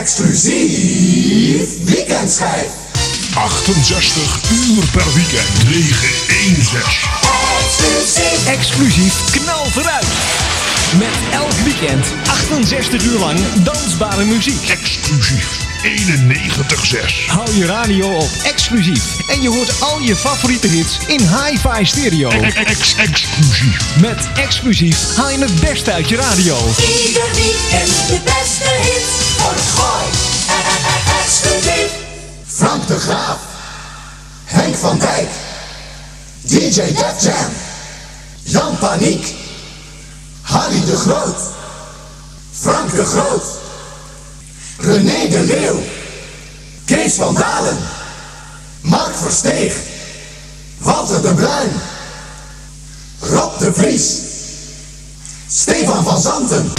Exclusief weekendschijf. 68 uur per weekend. 916. Exclusief. Exclusief knal vooruit. Met elk weekend 68 uur lang dansbare muziek. Exclusief 91.6. Hou je radio op exclusief en je hoort al je favoriete hits in hi-fi stereo. Ex-exclusief. Met exclusief haal je het beste uit je radio. Ieder weekend de beste Frank de Graaf. Henk van Dijk. DJ Def Jam. Jan Paniek. Harry de Groot. Frank de Groot. René de Leeuw. Kees van Dalen. Mark Versteeg. Walter de Bruin. Rob de Vries. Stefan van Zanten.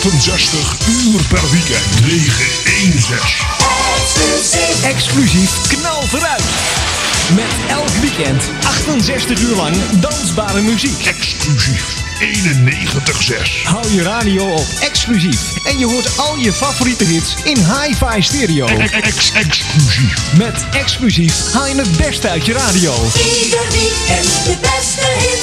68 uur per weekend. 916. Exclusief. Exclusief knal vooruit. Met elk weekend 68 uur lang dansbare muziek. Exclusief 91.6. Hou je radio op exclusief en je hoort al je favoriete hits in hi-fi stereo. Ex-exclusief. Met exclusief haal je het beste uit je radio. Ieder weekend de beste hits.